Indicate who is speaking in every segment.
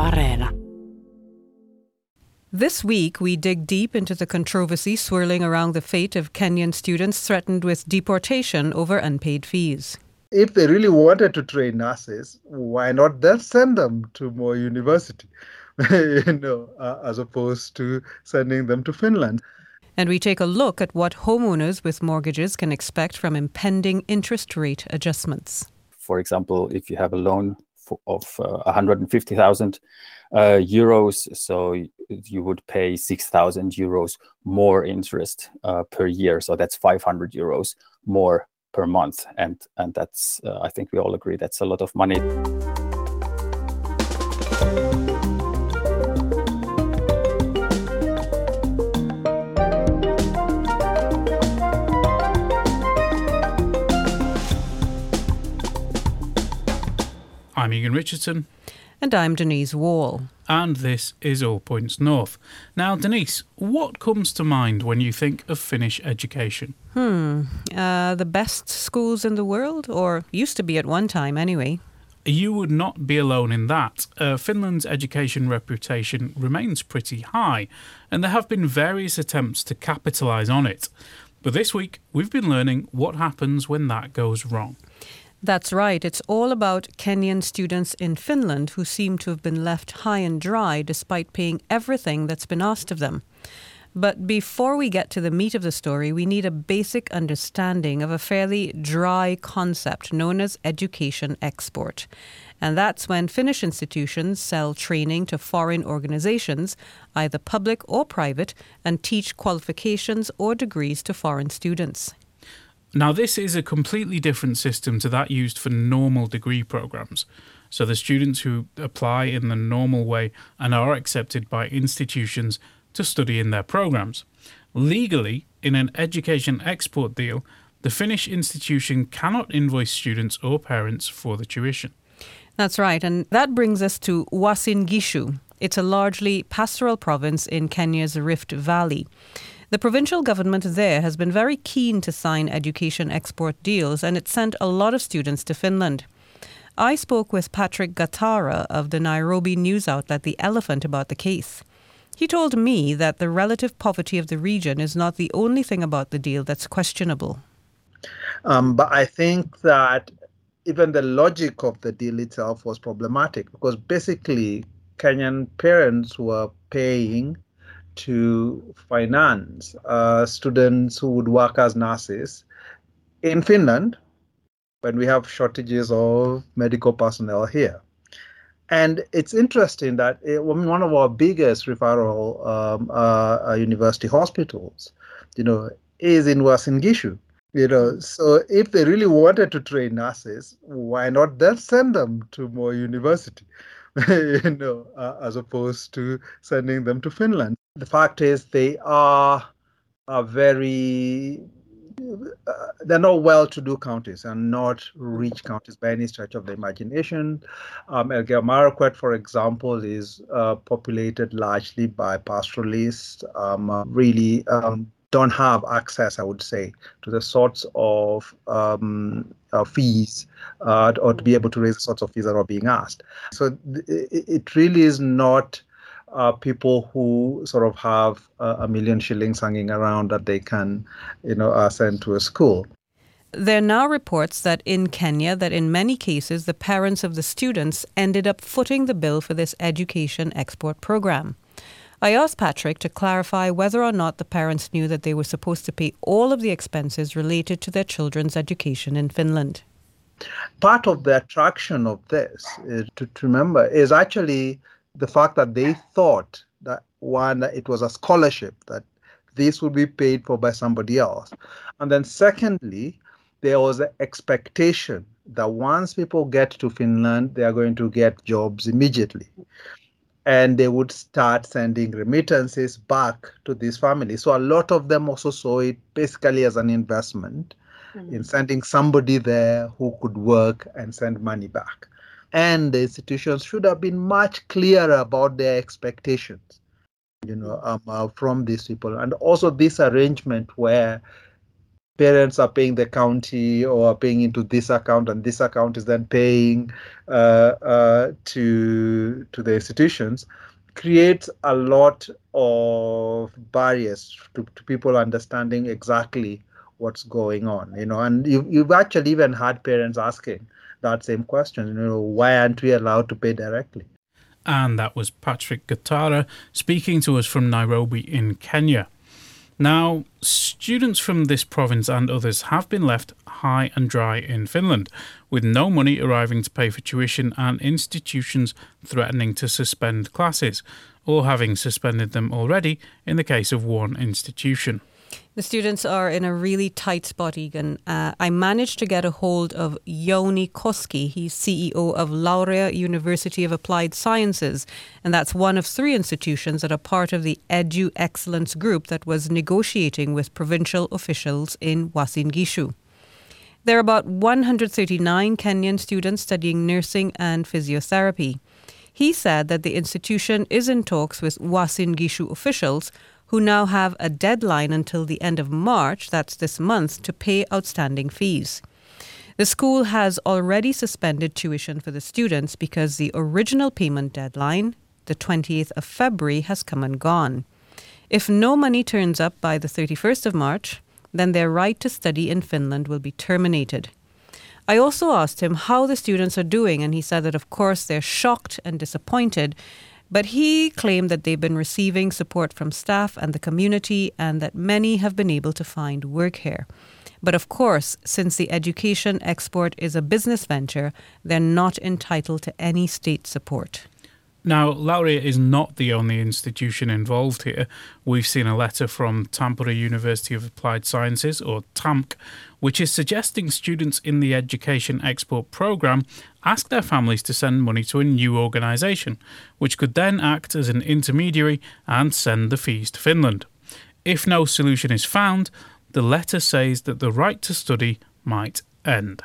Speaker 1: Areena.
Speaker 2: This week, we dig deep into the controversy swirling around the fate of Kenyan students threatened with deportation over unpaid fees.
Speaker 3: If they really wanted to train nurses, why not then send them to Moi University, you know, uh, as opposed to sending them to Finland?
Speaker 2: And we take a look at what homeowners with mortgages can expect from impending interest rate adjustments.
Speaker 4: For example, if you have a loan of uh, 150,000 uh, euros. So you would pay 6,000 euros more interest uh, per year. So that's 500 euros more per month. And, and that's, uh, I think we all agree, that's a lot of money.
Speaker 5: I'm Egan Richardson.
Speaker 2: And I'm Denise Wall.
Speaker 5: And this is All Points North. Now, Denise, what comes to mind when you think of Finnish education?
Speaker 2: Hmm. Uh, the best schools in the world, or used to be at one time anyway.
Speaker 5: You would not be alone in that. Uh, Finland's education reputation remains pretty high, and there have been various attempts to capitalise on it. But this week, we've been learning what happens when that goes wrong.
Speaker 2: That's right. It's all about Kenyan students in Finland who seem to have been left high and dry despite paying everything that's been asked of them. But before we get to the meat of the story, we need a basic understanding of a fairly dry concept known as education export. And that's when Finnish institutions sell training to foreign organizations, either public or private, and teach qualifications or degrees to foreign students.
Speaker 5: Now, this is a completely different system to that used for normal degree programs. So, the students who apply in the normal way and are accepted by institutions to study in their programs. Legally, in an education export deal, the Finnish institution cannot invoice students or parents for the tuition.
Speaker 2: That's right, and that brings us to Uasin Gishu. It's a largely pastoral province in Kenya's Rift Valley. The provincial government there has been very keen to sign education export deals, and it sent a lot of students to Finland. I spoke with Patrick Gathara of the Nairobi news outlet The Elephant about the case. He told me that the relative poverty of the region is not the only thing about the deal that's questionable.
Speaker 3: Um, but I think that even the logic of the deal itself was problematic because basically Kenyan parents were paying to finance uh, students who would work as nurses in Finland when we have shortages of medical personnel here. And it's interesting that it, one of our biggest referral um, uh, uh, university hospitals, you know, is in Uasin Gishu. You know, so if they really wanted to train nurses, why not then send them to Moi University? you know, uh, as opposed to sending them to Finland. The fact is, they are, are very uh, they're not well-to-do counties and not rich counties by any stretch of the imagination. Um, Elgeyo Marakwet, for example, is uh, populated largely by pastoralists, um, uh, really um, don't have access, I would say, to the sorts of um, uh, fees uh, or to be able to raise the sorts of fees that are being asked. So th- it really is not uh, people who sort of have a million shillings hanging around that they can, you know, uh, send to a school.
Speaker 2: There are now reports that in Kenya, that in many cases, the parents of the students ended up footing the bill for this education export program. I asked Patrick to clarify whether or not the parents knew that they were supposed to pay all of the expenses related to their children's education in Finland.
Speaker 3: Part of the attraction of this, is to, to remember, is actually the fact that they thought that one, that it was a scholarship, that this would be paid for by somebody else. And then secondly, there was an expectation that once people get to Finland, they are going to get jobs immediately and they would start sending remittances back to these families. So a lot of them also saw it basically as an investment mm-hmm. in sending somebody there who could work and send money back. And the institutions should have been much clearer about their parents are paying the county or paying into this account and this account is then paying uh, uh, to to the institutions creates a lot of barriers to, to people understanding exactly what's going on you know and you, you've actually even had parents asking that same question you know why aren't we allowed to pay directly?
Speaker 5: And that was patrick gathara speaking to us from nairobi in kenya now, students from this province and others have been left high and dry in Finland, with no money arriving to pay for tuition and institutions threatening to suspend classes, or having suspended them already in the case of one institution.
Speaker 2: The students are in a really tight spot, Egan. Uh, I managed to get a hold of Jouni Koski. He's CEO of Laurea University of Applied Sciences, and that's one of three institutions that are part of the Edu Excellence Group that was negotiating with provincial officials in Uasin Gishu. There are about 139 Kenyan students studying nursing and physiotherapy. He said that the institution is in talks with Uasin Gishu officials who now have a deadline until the end of March, that's this month, to pay outstanding fees. The school has already suspended tuition for the students because the original payment deadline, the 20th of February, has come and gone. If no money turns up by the 31st of March, then their right to study in Finland will be terminated. I also asked him how the students are doing, and he said that, of course, they're shocked and disappointed but he claimed that they've been receiving support from staff and the community and that many have been able to find work here. But of course, since the education export is a business venture, they're not entitled to any state support.
Speaker 5: Now, Laurea is not the only institution involved here. We've seen a letter from Tampere University of Applied Sciences, or TAMK, which is suggesting students in the Education Export Programme ask their families to send money to a new organisation, which could then act as an intermediary and send the fees to Finland. If no solution is found, the letter says that the right to study might end.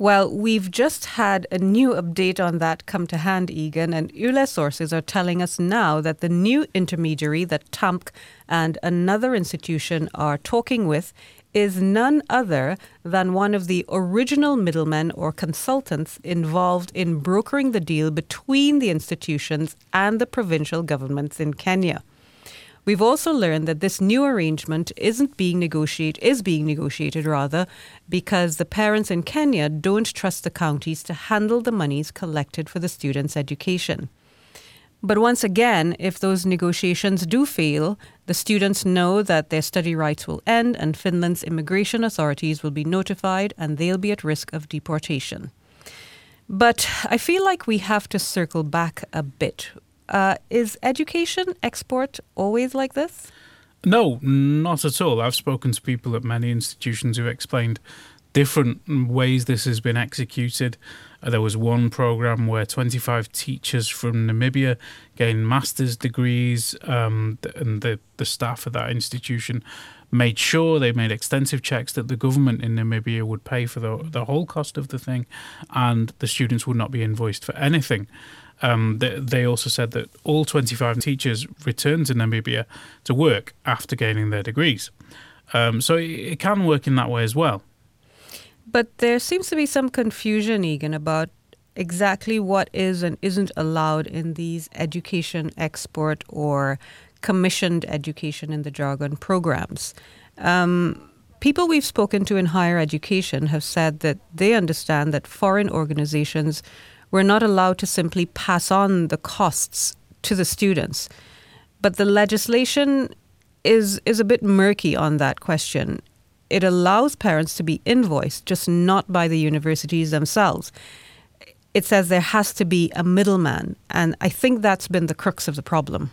Speaker 2: Well, we've just had a new update on that come to hand, Egan, and Yle sources are telling us now that the new intermediary that TAMK and another institution are talking with is none other than one of the original middlemen or consultants involved in brokering the deal between the institutions and the provincial governments in Kenya. We've also learned that this new arrangement isn't being negotiated is being negotiated rather because the parents in Kenya don't trust the counties to handle the monies collected for the students' education. But once again, if those negotiations do fail, the students know that their study rights will end and Finland's immigration authorities will be notified and they'll be at risk of deportation. But I feel like we have to circle back a bit uh, is education export always like this?
Speaker 5: No, not at all. I've spoken to people at many institutions who've explained different ways this has been executed. There was one program where 25 teachers from Namibia gained master's degrees, um, and the, the staff of that institution made sure they made extensive checks that the government in Namibia would pay for the, the whole cost of the thing, and the students would not be invoiced for anything. Um, they, they, also said that all 25 teachers returned to Namibia to work after gaining their degrees. Um, so it, it, can work in that way as well.
Speaker 2: But there seems to be some confusion, Egan, about exactly what is and isn't allowed in these education export or commissioned education in the jargon programs. Um, people we've spoken to in higher education have said that they understand that foreign organizations we're not allowed to simply pass on the costs to the students. But the legislation is is a bit murky on that question. It allows parents to be invoiced, just not by the universities themselves. It says there has to be a middleman, and I think that's been the crux of the problem.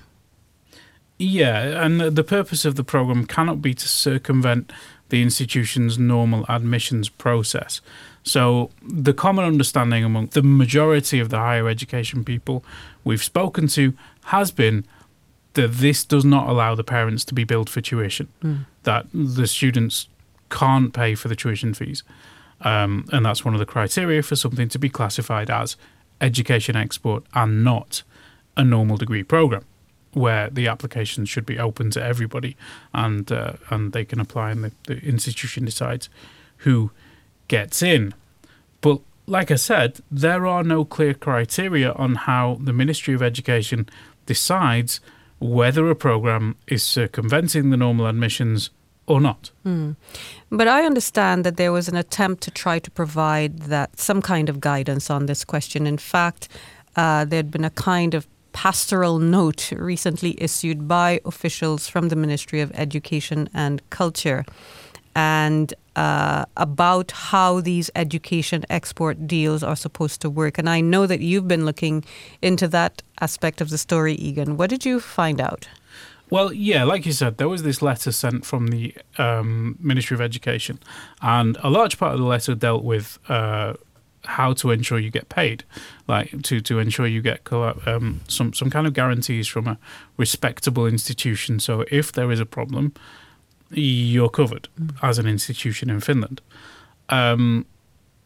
Speaker 5: Yeah, and the purpose of the program cannot be to circumvent the institution's normal admissions process. So, the common understanding among the majority of the higher education people we've spoken to has been that this does not allow the parents to be billed for tuition, mm. that the students can't pay for the tuition fees. Um, and that's one of the criteria for something to be classified as education export and not a normal degree program. where the application should be open to everybody, and uh, and they can apply, and the, the institution decides who gets in. But like I said, there are no clear criteria on how the Ministry of Education decides whether a program is circumventing the normal admissions or not.
Speaker 2: Mm. But I understand that there was an attempt to try to provide that some kind of guidance on this question. In fact, uh, there had been a kind of pastoral note recently issued by officials from the Ministry of Education and Culture and uh, about how these education export deals are supposed to work. And I know that you've been looking into that aspect of the story, Egan. What did you find out?
Speaker 5: Well, yeah, like you said, there was this letter sent from the um, Ministry of Education, and a large part of the letter dealt with uh, how to ensure you get paid, like to to ensure you get um, some some kind of guarantees from a respectable institution. So if there is a problem, you're covered mm. as an institution in Finland. Um,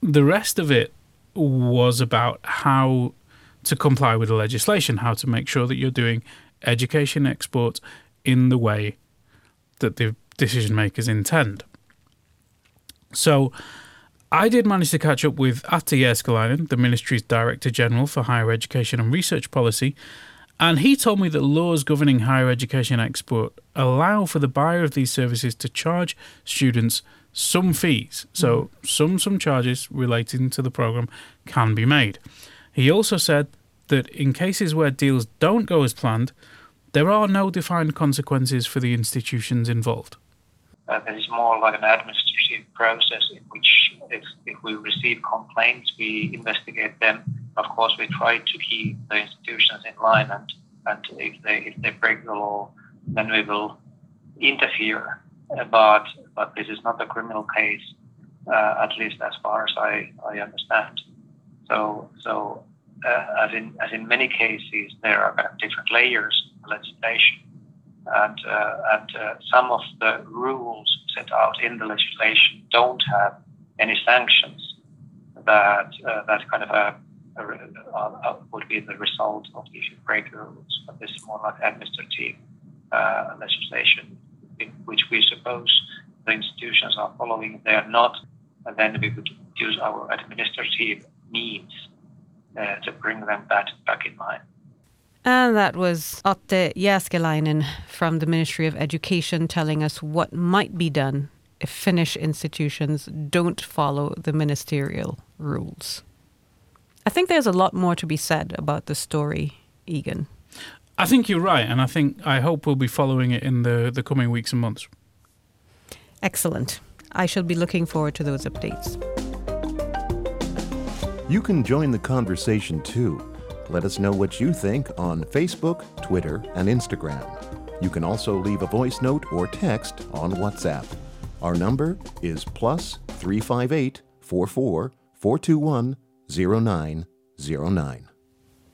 Speaker 5: the rest of it was about how to comply with the legislation, how to make sure that you're doing education export in the way that the decision makers intend. So I did manage to catch up with Atte Jääskeläinen, the ministry's Director General for Higher Education and Research Policy, and he told me that laws governing higher education export allow for the buyer of these services to charge students some fees. So mm. some some charges relating to the program can be made. He also said that in cases where deals don't go as planned, there are no defined consequences for the institutions involved.
Speaker 1: Uh, it is more like an administrative process in which if, if we receive complaints, we investigate them. Of course, we try to keep the institutions in line, and, and if they if they break the law, then we will interfere. But but this is not a criminal case, uh, at least as far as I, I understand. So so uh, as in as in many cases, there are kind of different layers of legislation and, uh, and uh, some of the rules set out in the legislation don't have any sanctions that uh, that kind of a, a, a, would be the result of if you break the rules. But this is more like administrative uh, legislation, which we suppose the institutions are following. They are not, and then we would use our administrative means uh, to bring them back back in line.
Speaker 2: And that was Atte Jääskeläinen from the Ministry of Education telling us what might be done if Finnish institutions don't follow the ministerial rules. I think there's a lot more to be said about the story, Egan.
Speaker 5: I think you're right, and I think I hope we'll be following it in the, the coming weeks and months.
Speaker 2: Excellent. I shall be looking forward to those updates.
Speaker 6: You can join the conversation too let us know what you think on Facebook, Twitter, and Instagram. You can also leave a voice note or text on WhatsApp. Our number is plus 358 44 421 0909.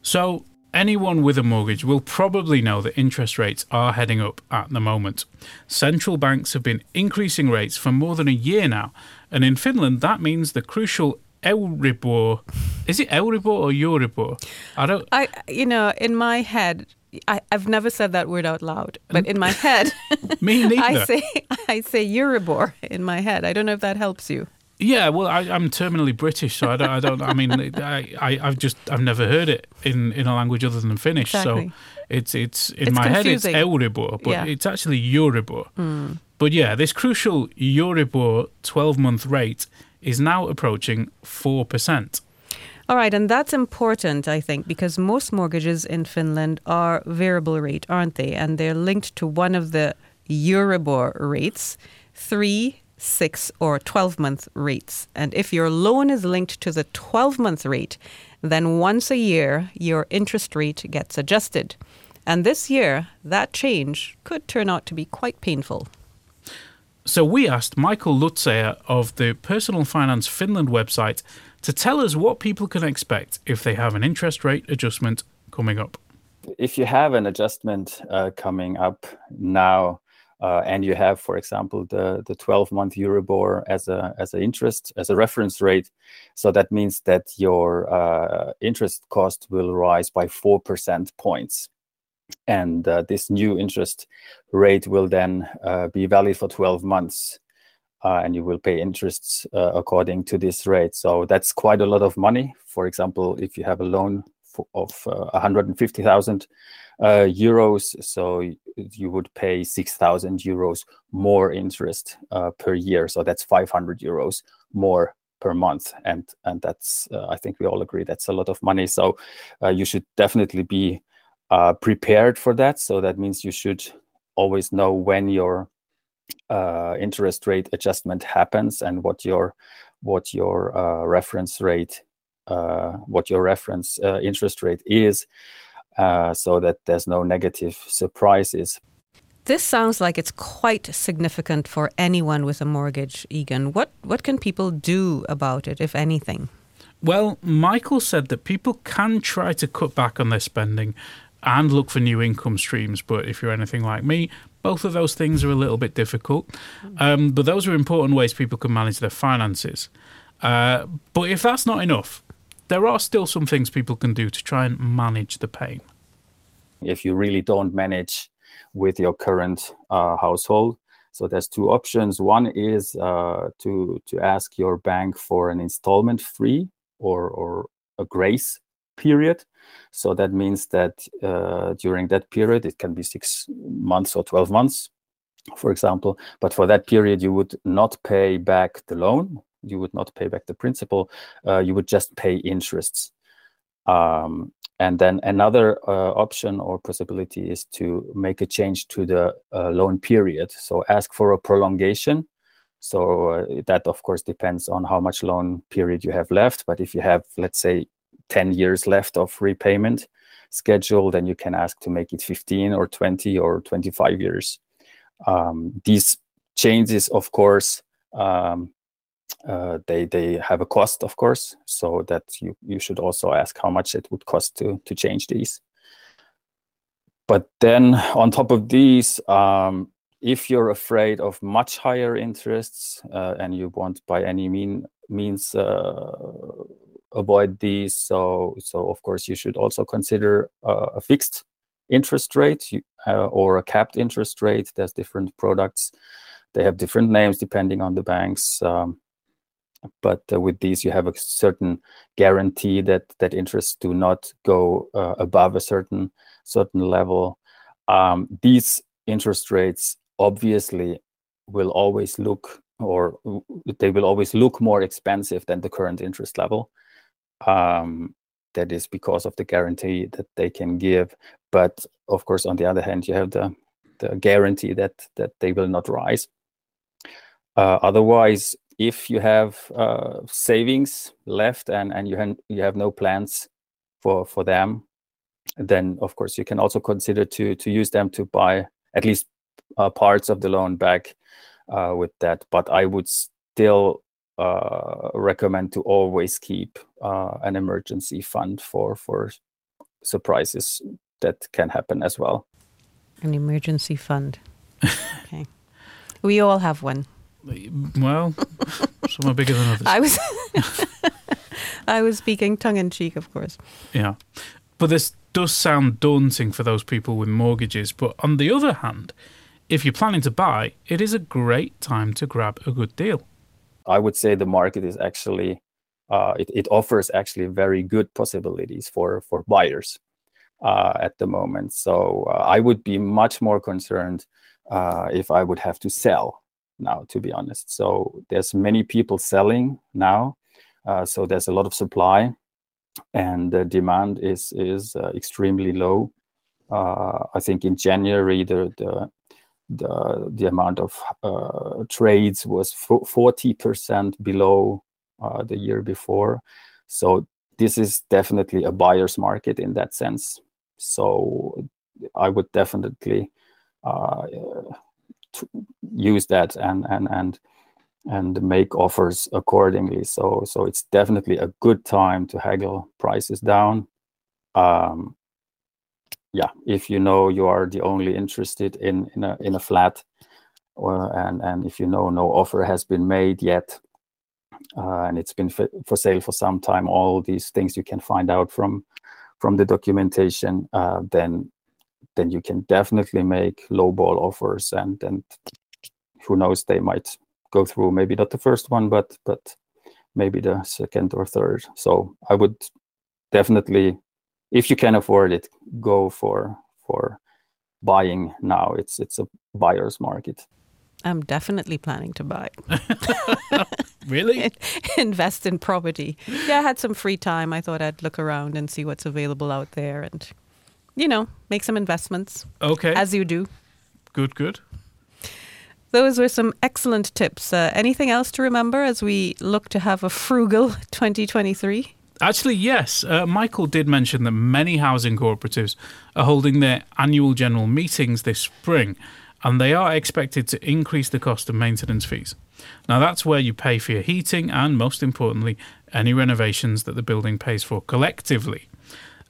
Speaker 5: So, anyone with a mortgage will probably know that interest rates are heading up at the moment. Central banks have been increasing rates for more than a year now, and in Finland, that means the crucial Euribor. Is it Euribor or Euribor? I don't.
Speaker 2: I you know in my head. I, have never said that word out loud, but in my head,
Speaker 5: me neither.
Speaker 2: I say I say Euribor in my head. I don't know if that helps you.
Speaker 5: Yeah, well, I, am terminally British, so I don't. I don't. I mean, I, I, have just, I've never heard it in, in a language other than Finnish.
Speaker 2: Exactly.
Speaker 5: So it's, it's in
Speaker 2: it's
Speaker 5: my
Speaker 2: confusing.
Speaker 5: head, it's Euribor, but
Speaker 2: yeah.
Speaker 5: it's actually Euribor.
Speaker 2: Mm.
Speaker 5: But yeah, this crucial Euribor 12 month rate is now approaching 4%.
Speaker 2: All right, and that's important, I think, because most mortgages in Finland are variable rate, aren't they? And they're linked to one of the Euribor rates, three, six, or 12 month rates. And if your loan is linked to the 12 month rate, then once a year your interest rate gets adjusted. And this year, that change could turn out to be quite painful.
Speaker 5: So we asked Michael Lutzeja of the Personal Finance Finland website to tell us what people can expect if they have an interest rate adjustment coming up.
Speaker 4: If you have an adjustment uh, coming up now, uh, and you have, for example, the the 12-month Euribor as a as an interest as a reference rate, so that means that your uh, interest cost will rise by four percent points. And uh, this new interest rate will then uh, be valid for 12 months uh, and you will pay interests uh, according to this rate. So that's quite a lot of money. For example if you have a loan for, of 150,000 uh, euros so you would pay 6,000 euros more interest uh, per year. So that's 500 euros more per month. And and that's i think we all agree that's a lot of money. So you should definitely be uh, prepared for that. So that means you should always know when your uh, interest rate adjustment happens and what your what your uh, reference rate uh, what your reference uh, interest rate is, uh, so that there's no negative surprises.
Speaker 2: This sounds like it's quite significant for anyone with a mortgage, Egan. What what can people do about it, if anything?
Speaker 5: Well, Michael said that people can try to cut back on their spending and look for new income streams. But if you're anything like me, both of those things are a little bit difficult. Um, but those are important ways people can manage their finances. Uh, but if that's not enough, there are still some things people can do to try and manage the pain.
Speaker 4: If you really don't manage with your current uh, household, so there's two options. One is uh, to to ask your bank for an installment free or or a grace period. So that means that uh, during that period, it can be six months or 12 months, for example. But for that period, you would not pay back the loan. You would not pay back the principal. Uh, you would just pay interests. Um, and then another uh, option or possibility is to make a change to the uh, loan period. So ask for a prolongation. So uh, that, of course, depends on how much loan period you have left. But if you have, let's say, 10 years left of repayment schedule, then you can ask to make it 15 or 20 or 25 years. Um, these changes, of course, um, uh, they they have a cost, of course, so that you you should also ask how much it would cost to to change these. But then on top of these, um, if you're afraid of much higher interests uh, and you want by any mean means uh, avoid these. So, so of course, you should also consider uh, a fixed interest rate uh, or a capped interest rate. There's different products; they have different names depending on the banks. Um, but uh, with these, you have a certain guarantee that that interests do not go uh, above a certain certain level. Um, these interest rates obviously will always look or they will always look more expensive than the current interest level um, that is because of the guarantee that they can give. But of course, on the other hand, you have the the guarantee that that they will not rise. Uh, otherwise, if you have uh, savings left and and you have you have no plans for for them, then of course you can also consider to to use them to buy at least uh, parts of the loan back uh, with that. But I would still uh, recommend to always keep uh, an emergency fund for for surprises that can happen as well.
Speaker 2: An emergency fund. okay, we all have one.
Speaker 5: Well, some are bigger than others.
Speaker 2: I was, I was speaking tongue in cheek, of course.
Speaker 5: Yeah, but this does sound daunting for those people with mortgages. But on the other hand, if you're planning to buy, it is a great time to grab a good deal.
Speaker 4: I would say the market is actually uh, it, it, offers actually very good possibilities for for buyers uh, at the moment. So uh, I would be much more concerned uh, if I would have to sell now, to be honest. So there's many people selling now, uh, so there's a lot of supply, and the demand is is uh, extremely low. I think in January the the the the amount of uh, trades was forty percent below uh, the year before. So this is definitely a buyer's market in that sense. So I would definitely uh, use that and and and and make offers accordingly. So so it's definitely a good time to haggle prices down. Um, yeah, if you know you are the only interested in in a in a flat, or and and if you know no offer has been made yet, uh, and it's been for sale for some time, all these things you can find out from from the documentation. Uh, then then you can definitely make low ball offers and and who knows they might go through maybe not the first one but but maybe the second or third so i would definitely if you can afford it go for for buying now it's it's a buyer's market
Speaker 2: I'm definitely planning to buy.
Speaker 5: really?
Speaker 2: Invest in property. Yeah, I had some free time. I thought I'd look around and see what's available out there and, you know, make some investments.
Speaker 5: Okay.
Speaker 2: As you do.
Speaker 5: Good, good.
Speaker 2: Those were some excellent tips. Uh, anything else to remember as we look to have a frugal 2023?
Speaker 5: Actually, yes. Uh, Michael did mention that many housing cooperatives are holding their annual general meetings this spring and they are expected to increase the cost of maintenance fees. Now, that's where you pay for your heating and, most importantly, any renovations that the building pays for collectively.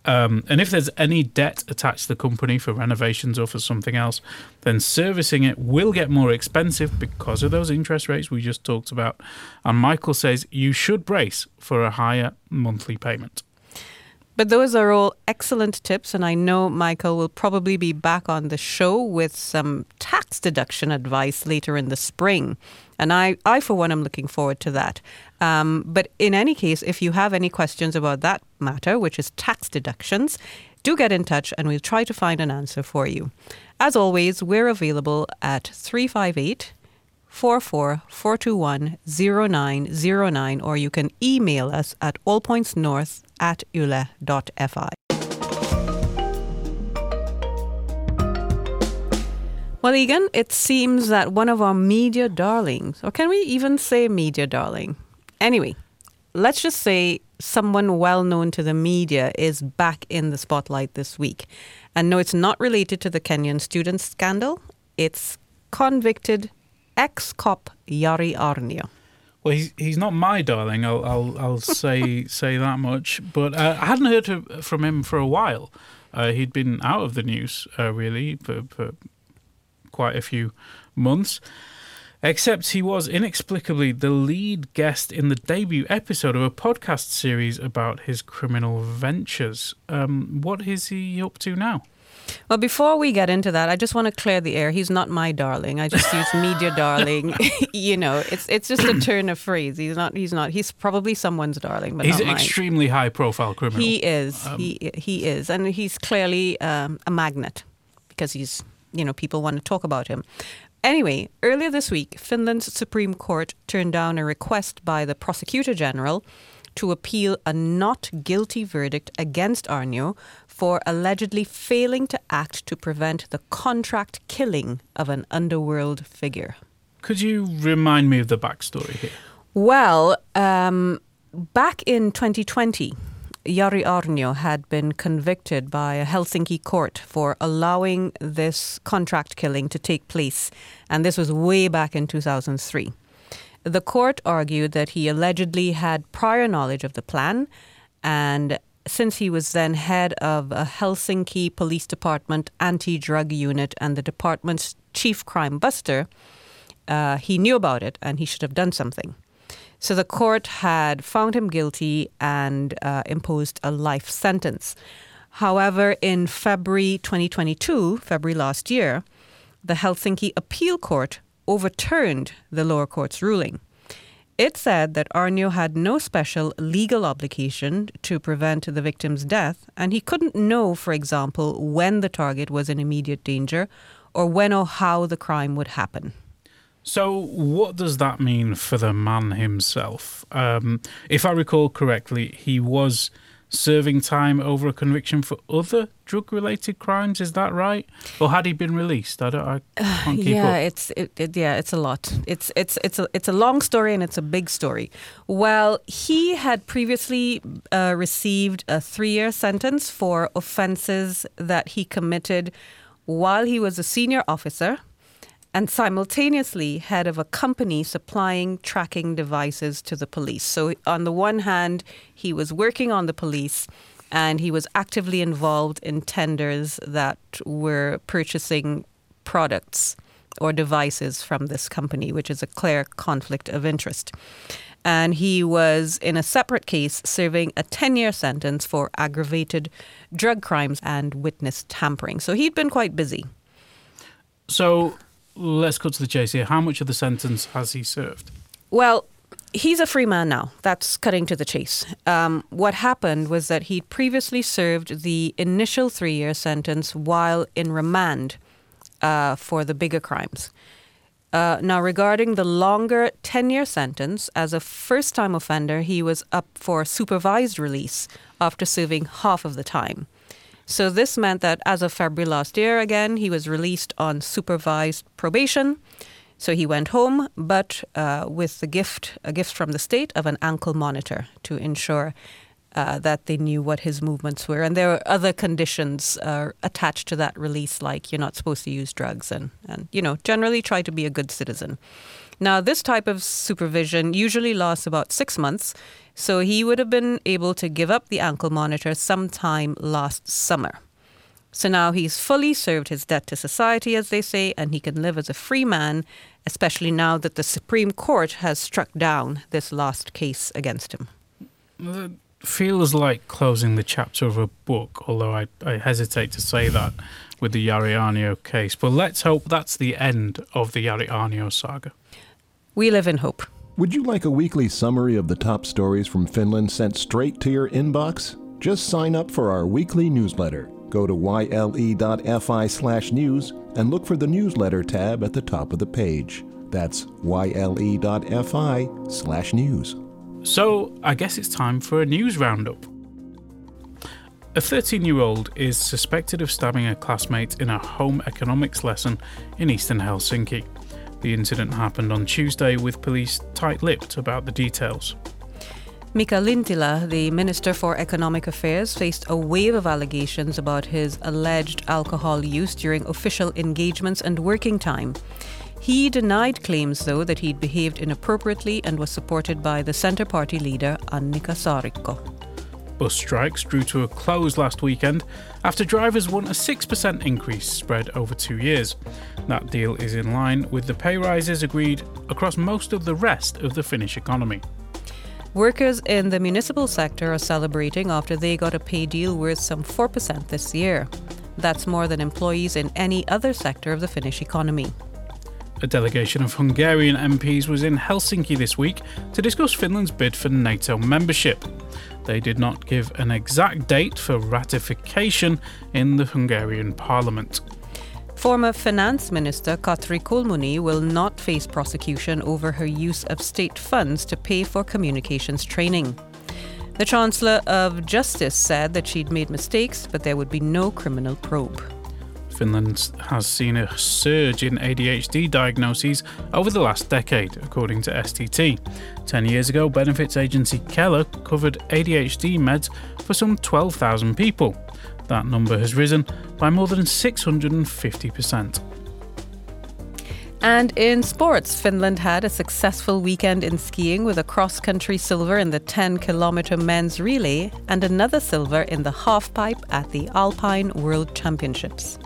Speaker 5: Um, and if there's any debt attached to the company for renovations or for something else, then servicing it will get more expensive because of those interest rates we just talked about. And Michael says you should brace for a higher monthly payment.
Speaker 2: But those are all excellent tips, and I know Michael will probably be back on the show with some tax deduction advice later in the spring. And I, I for one, am looking forward to that. Um, but in any case, if you have any questions about that matter, which is tax deductions, do get in touch and we'll try to find an answer for you. As always, we're available at 358 44 421 0909, or you can email us at allpointsnorth at yle.fi. Well, Egan, it seems that one of our media darlings, or can we even say media darling? Anyway, let's just say someone well known to the media is back in the spotlight this week. And no, it's not related to the Kenyan student scandal. It's convicted ex cop Jari Aarnio.
Speaker 5: Well, he's he's not my darling. I'll I'll, I'll say say that much. But uh, I hadn't heard from him for a while. Uh, he'd been out of the news uh, really for, for quite a few months. Except he was inexplicably the lead guest in the debut episode of a podcast series about his criminal ventures. Um, what is he up to now?
Speaker 2: Well, before we get into that, I just want to clear the air. He's not my darling. I just use media darling. you know, it's it's just a turn of phrase. He's not. He's not. He's probably someone's darling, but
Speaker 5: he's
Speaker 2: an
Speaker 5: extremely high-profile criminal.
Speaker 2: He is. Um, he he is, and he's clearly um, a magnet because he's. You know, people want to talk about him. Anyway, earlier this week, Finland's Supreme Court turned down a request by the Prosecutor General to appeal a not guilty verdict against Aarnio for allegedly failing to act to prevent the contract killing of an underworld figure.
Speaker 5: Could you remind me of the backstory here?
Speaker 2: Well, um, back in 2020, Jari Aarnio had been convicted by a Helsinki court for allowing this contract killing to take place, and this was way back in 2003. The court argued that he allegedly had prior knowledge of the plan and since he was then head of a Helsinki Police Department anti drug unit and the department's chief crime buster, uh, he knew about it and he should have done something. So the court had found him guilty and uh, imposed a life sentence. However, in February 2022, February last year, the Helsinki Appeal Court overturned the lower court's ruling. It said that Aarnio had no special legal obligation to prevent the victim's death, and he couldn't know, for example, when the target was in immediate danger or when or how the crime would happen.
Speaker 5: So, what does that mean for the man himself? Um, if I recall correctly, he was serving time over a conviction for other drug-related crimes. Is that right? Or had he been released? I don't. I can't keep
Speaker 2: yeah,
Speaker 5: up.
Speaker 2: it's it, it, yeah, it's a lot. It's it's it's a it's a long story and it's a big story. Well, he had previously uh, received a three-year sentence for offences that he committed while he was a senior officer and simultaneously head of a company supplying tracking devices to the police. So, on the one hand, he was working on the police and he was actively involved in tenders that were purchasing products or devices from this company, which is a clear conflict of interest. And he was, in a separate case, serving a 10 year sentence for aggravated drug crimes and witness tampering. So he'd been quite busy.
Speaker 5: So let's cut to the chase here. How much of the sentence has he served?
Speaker 2: Well, he's a free man now. That's cutting to the chase. Um, what happened was that he'd previously served the initial three year sentence while in remand uh, for the bigger crimes. Uh, now, regarding the longer 10 year sentence, as a first time offender, he was up for supervised release after serving half of the time. So, this meant that as of February last year, again, he was released on supervised probation. So he went home, but uh, with the gift, a gift from the state of an ankle monitor to ensure uh, that they knew what his movements were. And there were other conditions uh, attached to that release, like you're not supposed to use drugs and, and, you know, generally try to be a good citizen. Now, this type of supervision usually lasts about six months, so he would have been able to give up the ankle monitor sometime last summer. So now he's fully served his debt to society, as they say, and he can live as a free man, especially now that the Supreme Court has struck down this last case against him.
Speaker 5: It feels like closing the chapter of a book, although I, I hesitate to say that with the Jari Aarnio case. But let's hope that's the end of the Jari Aarnio saga.
Speaker 2: We live in hope.
Speaker 6: Would you like a weekly summary of the top stories from Finland sent straight to your inbox? Just sign up for our weekly newsletter. Go to yle.fi slash news and look for the newsletter tab at the top of the page. That's yle.fi slash news.
Speaker 5: So, I guess it's time for a news roundup. A 13 year old is suspected of stabbing a classmate in a home economics lesson in eastern Helsinki. The incident happened on Tuesday with police tight lipped about the details.
Speaker 2: Mika Lintilä, the Minister for Economic Affairs, faced a wave of allegations about his alleged alcohol use during official engagements and working time. He denied claims, though, that he'd behaved inappropriately and was supported by the Centre Party leader Annika Saarikko.
Speaker 5: Bus strikes drew to a close last weekend after drivers won a 6% increase spread over two years. That deal is in line with the pay rises agreed across most of the rest of the Finnish economy.
Speaker 2: Workers in the municipal sector are celebrating after they got a pay deal worth some 4% this year. That's more than employees in any other sector of the Finnish economy.
Speaker 5: A delegation of Hungarian MPs was in Helsinki this week to discuss Finland's bid for NATO membership. They did not give an exact date for ratification in the Hungarian parliament.
Speaker 2: Former Finance Minister Katri Kulmuni will not face prosecution over her use of state funds to pay for communications training. The Chancellor of Justice said that she'd made mistakes, but there would be no criminal probe.
Speaker 5: Finland has seen a surge in ADHD diagnoses over the last decade, according to STT. Ten years ago, benefits agency Kela covered ADHD meds for some 12,000 people. That number has risen by more than 650%.
Speaker 2: And in sports, Finland had a successful weekend in skiing with a cross country silver in the 10 kilometre men's relay and another silver in the halfpipe at the Alpine World Championships.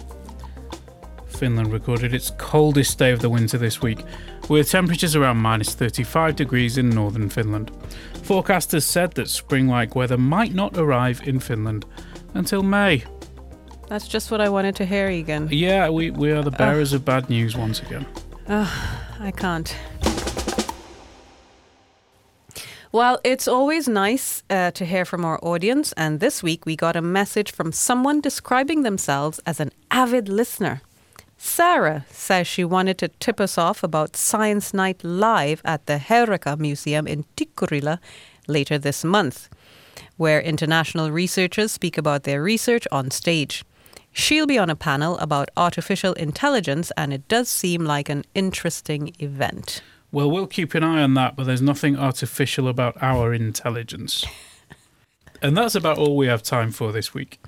Speaker 5: Finland recorded its coldest day of the winter this week, with temperatures around minus 35 degrees in northern Finland. Forecasters said that spring like weather might not arrive in Finland until May.
Speaker 2: That's just what I wanted to hear, Egan.
Speaker 5: Yeah, we, we are the bearers of bad news once again.
Speaker 2: I can't. Well, it's always nice uh, to hear from our audience, and this week we got a message from someone describing themselves as an avid listener. Sarah says she wanted to tip us off about Science Night Live at the Heureka Museum in Tikkurila later this month, where international researchers speak about their research on stage. She'll be on a panel about artificial intelligence, and it does seem like an interesting event.
Speaker 5: Well, we'll keep an eye on that, but there's nothing artificial about our intelligence. and that's about all we have time for this week.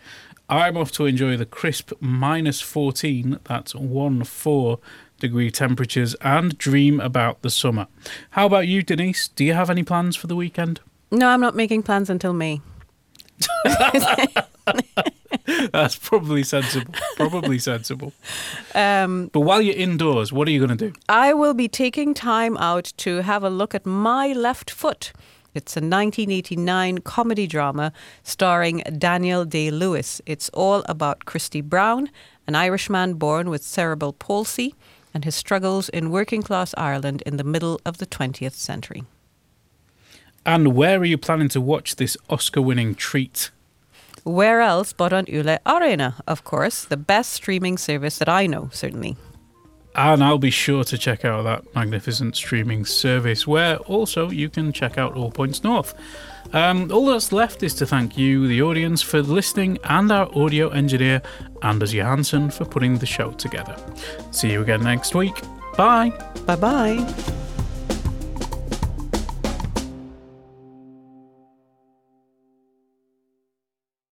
Speaker 5: I'm off to enjoy the crisp minus 14, that's 1 4 degree temperatures, and dream about the summer. How about you, Denise? Do you have any plans for the weekend?
Speaker 2: No, I'm not making plans until May.
Speaker 5: That's probably sensible. Probably sensible.
Speaker 2: Um,
Speaker 5: But while you're indoors, what are you going to do?
Speaker 2: I will be taking time out to have a look at My Left Foot. It's a 1989 comedy drama starring Daniel Day Lewis. It's all about Christy Brown, an Irishman born with cerebral palsy, and his struggles in working class Ireland in the middle of the 20th century.
Speaker 5: And where are you planning to watch this Oscar winning treat?
Speaker 2: Where else but on Yle Areena, of course, the best streaming service that I know, certainly.
Speaker 5: And I'll be sure to check out that magnificent streaming service where also you can check out All Points North. Um, all that's left is to thank you, the audience, for listening and our audio engineer, Anders Johansson, for putting the show together. See you again next week. Bye.
Speaker 2: Bye bye.